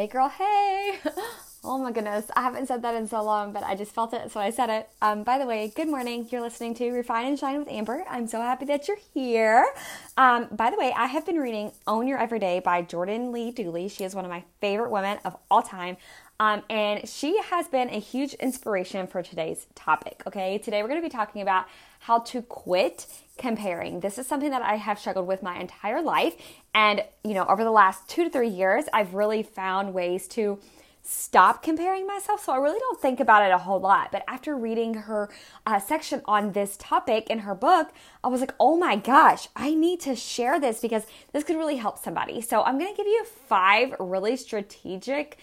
Hey, girl, hey. Oh my goodness, I haven't said that in so long, but I just felt it, so I said it. Um, by the way, good morning. You're listening to Refine and Shine with Amber. I'm so happy that you're here. Um, by the way, I have been reading Own Your Everyday by Jordan Lee Dooley. She is one of my favorite women of all time. Um, and she has been a huge inspiration for today's topic. Okay, today we're going to be talking about how to quit comparing. This is something that I have struggled with my entire life. And, you know, over the last two to three years, I've really found ways to stop comparing myself. So I really don't think about it a whole lot. But after reading her uh, section on this topic in her book, I was like, oh my gosh, I need to share this because this could really help somebody. So I'm going to give you five really strategic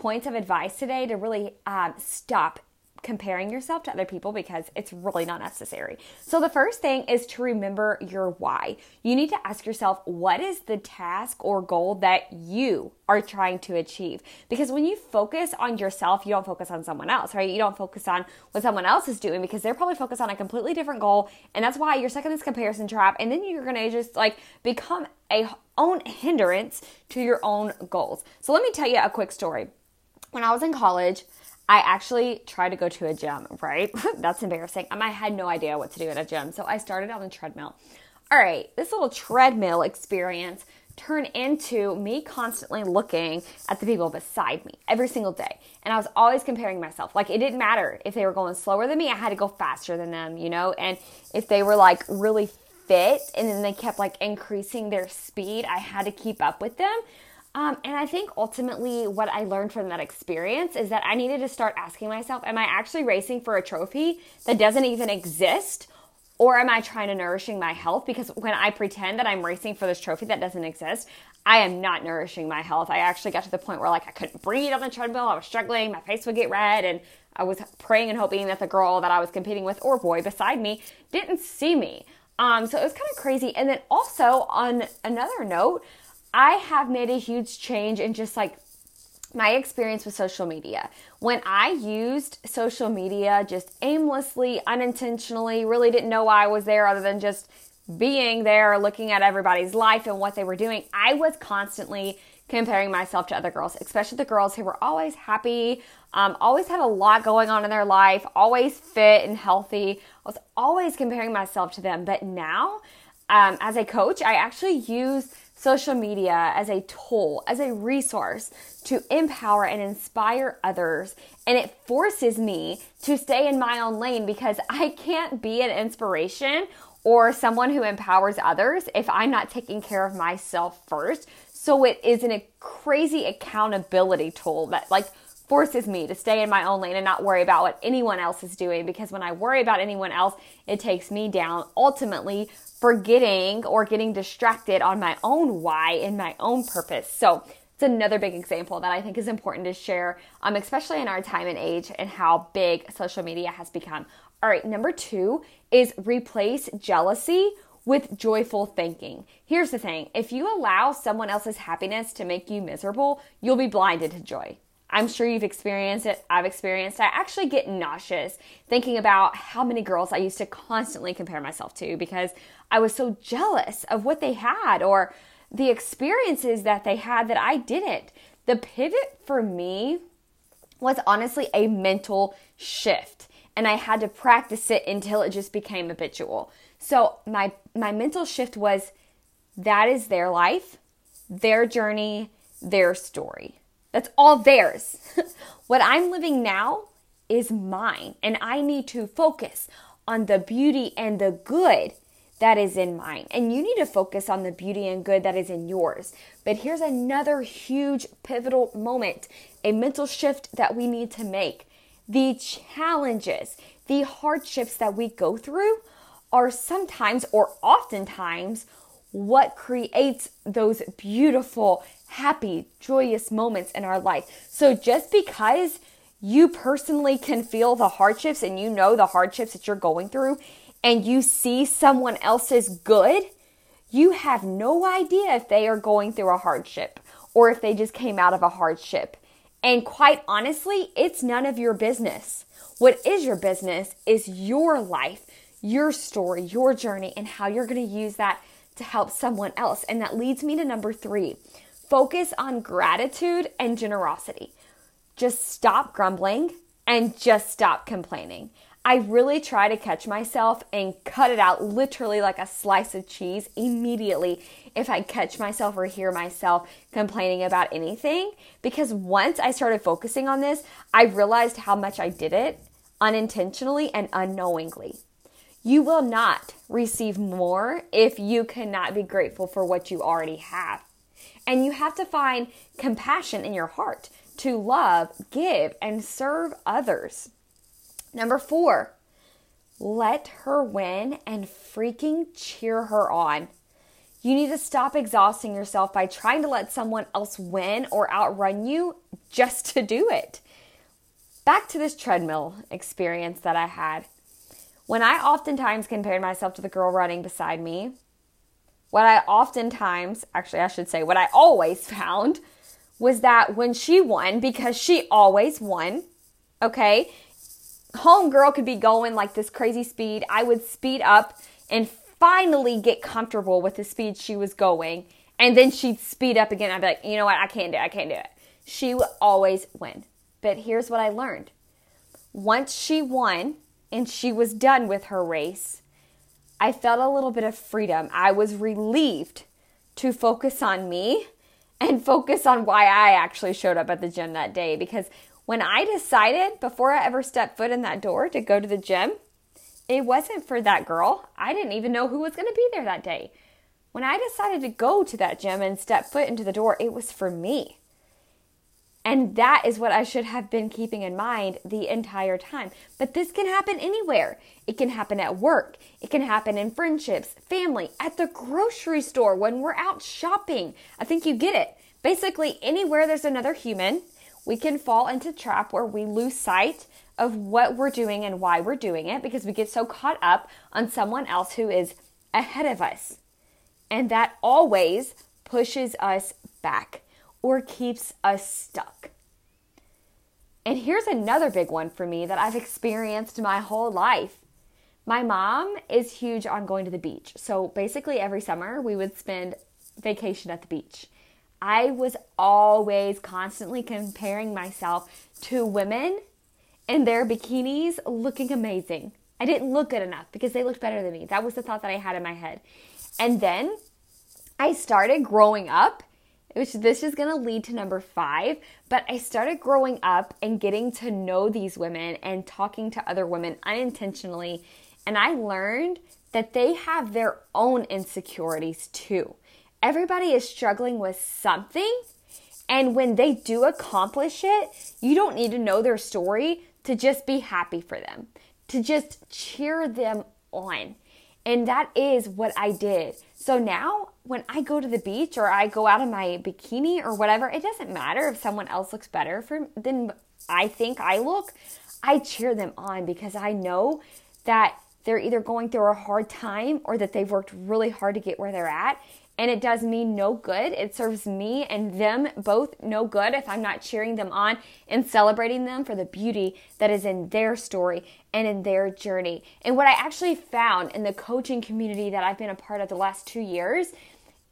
points of advice today to really um, stop comparing yourself to other people because it's really not necessary. So, the first thing is to remember your why. You need to ask yourself, what is the task or goal that you are trying to achieve? Because when you focus on yourself, you don't focus on someone else, right? You don't focus on what someone else is doing because they're probably focused on a completely different goal. And that's why you're stuck in this comparison trap. And then you're going to just like become a own hindrance to your own goals. So, let me tell you a quick story. When I was in college, I actually tried to go to a gym, right? That's embarrassing. Um, I had no idea what to do at a gym. So I started on the treadmill. All right, this little treadmill experience turned into me constantly looking at the people beside me every single day. And I was always comparing myself. Like it didn't matter if they were going slower than me, I had to go faster than them, you know? And if they were like really fit and then they kept like increasing their speed, I had to keep up with them. Um, and I think ultimately what I learned from that experience is that I needed to start asking myself, am I actually racing for a trophy that doesn't even exist? Or am I trying to nourishing my health? Because when I pretend that I'm racing for this trophy that doesn't exist, I am not nourishing my health. I actually got to the point where like I couldn't breathe on the treadmill. I was struggling. My face would get red and I was praying and hoping that the girl that I was competing with or boy beside me didn't see me. Um, so it was kind of crazy. And then also on another note, I have made a huge change in just like my experience with social media. When I used social media just aimlessly, unintentionally, really didn't know why I was there other than just being there, looking at everybody's life and what they were doing, I was constantly comparing myself to other girls, especially the girls who were always happy, um, always had a lot going on in their life, always fit and healthy. I was always comparing myself to them. But now, um, as a coach, I actually use social media as a tool, as a resource to empower and inspire others. And it forces me to stay in my own lane because I can't be an inspiration or someone who empowers others if I'm not taking care of myself first. So it is a crazy accountability tool that like forces me to stay in my own lane and not worry about what anyone else is doing because when I worry about anyone else, it takes me down ultimately forgetting or getting distracted on my own why and my own purpose. So it's another big example that I think is important to share, um, especially in our time and age and how big social media has become. All right, number two is replace jealousy with joyful thinking. Here's the thing if you allow someone else's happiness to make you miserable, you'll be blinded to joy. I'm sure you've experienced it. I've experienced it. I actually get nauseous thinking about how many girls I used to constantly compare myself to because I was so jealous of what they had or the experiences that they had that I didn't. The pivot for me was honestly a mental shift and I had to practice it until it just became habitual. So my my mental shift was that is their life, their journey, their story. That's all theirs. what I'm living now is mine, and I need to focus on the beauty and the good that is in mine. And you need to focus on the beauty and good that is in yours. But here's another huge pivotal moment a mental shift that we need to make. The challenges, the hardships that we go through are sometimes or oftentimes what creates those beautiful, happy, joyous moments in our life. So just because you personally can feel the hardships and you know the hardships that you're going through and you see someone else's good, you have no idea if they are going through a hardship or if they just came out of a hardship. And quite honestly, it's none of your business. What is your business is your life, your story, your journey, and how you're going to use that to help someone else. And that leads me to number three focus on gratitude and generosity. Just stop grumbling and just stop complaining. I really try to catch myself and cut it out literally like a slice of cheese immediately if I catch myself or hear myself complaining about anything. Because once I started focusing on this, I realized how much I did it unintentionally and unknowingly. You will not receive more if you cannot be grateful for what you already have. And you have to find compassion in your heart to love, give, and serve others. Number four, let her win and freaking cheer her on. You need to stop exhausting yourself by trying to let someone else win or outrun you just to do it. Back to this treadmill experience that I had. When I oftentimes compared myself to the girl running beside me, what I oftentimes, actually, I should say, what I always found was that when she won, because she always won, okay, homegirl could be going like this crazy speed. I would speed up and finally get comfortable with the speed she was going. And then she'd speed up again. I'd be like, you know what? I can't do it. I can't do it. She would always win. But here's what I learned once she won and she was done with her race, I felt a little bit of freedom. I was relieved to focus on me and focus on why I actually showed up at the gym that day because when I decided before I ever stepped foot in that door to go to the gym, it wasn't for that girl. I didn't even know who was going to be there that day. When I decided to go to that gym and step foot into the door, it was for me. And that is what I should have been keeping in mind the entire time. But this can happen anywhere. It can happen at work. It can happen in friendships, family, at the grocery store, when we're out shopping. I think you get it. Basically, anywhere there's another human, we can fall into trap where we lose sight of what we're doing and why we're doing it because we get so caught up on someone else who is ahead of us. And that always pushes us back or keeps us stuck. And here's another big one for me that I've experienced my whole life. My mom is huge on going to the beach. So basically, every summer we would spend vacation at the beach. I was always constantly comparing myself to women in their bikinis looking amazing. I didn't look good enough because they looked better than me. That was the thought that I had in my head. And then I started growing up, which this is going to lead to number five, but I started growing up and getting to know these women and talking to other women unintentionally. And I learned that they have their own insecurities too. Everybody is struggling with something. And when they do accomplish it, you don't need to know their story to just be happy for them, to just cheer them on. And that is what I did. So now when I go to the beach or I go out in my bikini or whatever, it doesn't matter if someone else looks better for, than I think I look. I cheer them on because I know that they're either going through a hard time or that they've worked really hard to get where they're at and it does me no good. It serves me and them both no good if I'm not cheering them on and celebrating them for the beauty that is in their story and in their journey. And what I actually found in the coaching community that I've been a part of the last two years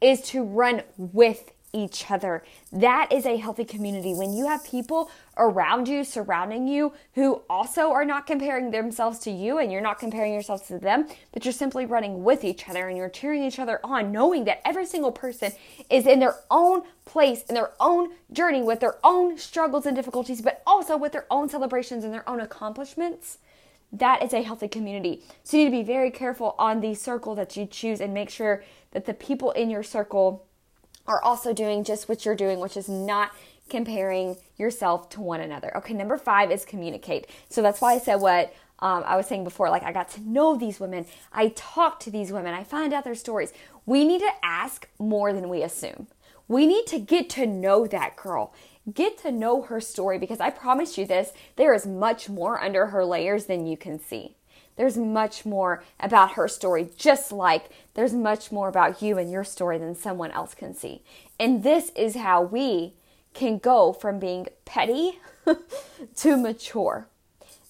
is to run with each other. That is a healthy community. When you have people around you, surrounding you, who also are not comparing themselves to you and you're not comparing yourselves to them, but you're simply running with each other and you're cheering each other on, knowing that every single person is in their own place, in their own journey, with their own struggles and difficulties, but also with their own celebrations and their own accomplishments. That is a healthy community. So you need to be very careful on the circle that you choose and make sure that the people in your circle are also doing just what you're doing, which is not comparing yourself to one another. Okay, number five is communicate. So that's why I said what um, I was saying before. Like, I got to know these women, I talked to these women, I find out their stories. We need to ask more than we assume. We need to get to know that girl. Get to know her story because I promise you this there is much more under her layers than you can see. There's much more about her story, just like there's much more about you and your story than someone else can see. And this is how we can go from being petty to mature.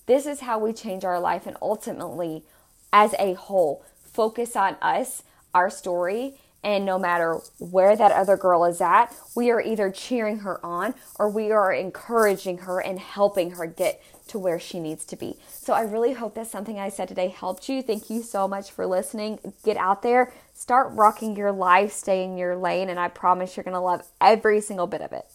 This is how we change our life and ultimately, as a whole, focus on us, our story, And no matter where that other girl is at, we are either cheering her on or we are encouraging her and helping her get to where she needs to be. So I really hope that something I said today helped you. Thank you so much for listening. Get out there, start rocking your life, stay in your lane, and I promise you're going to love every single bit of it.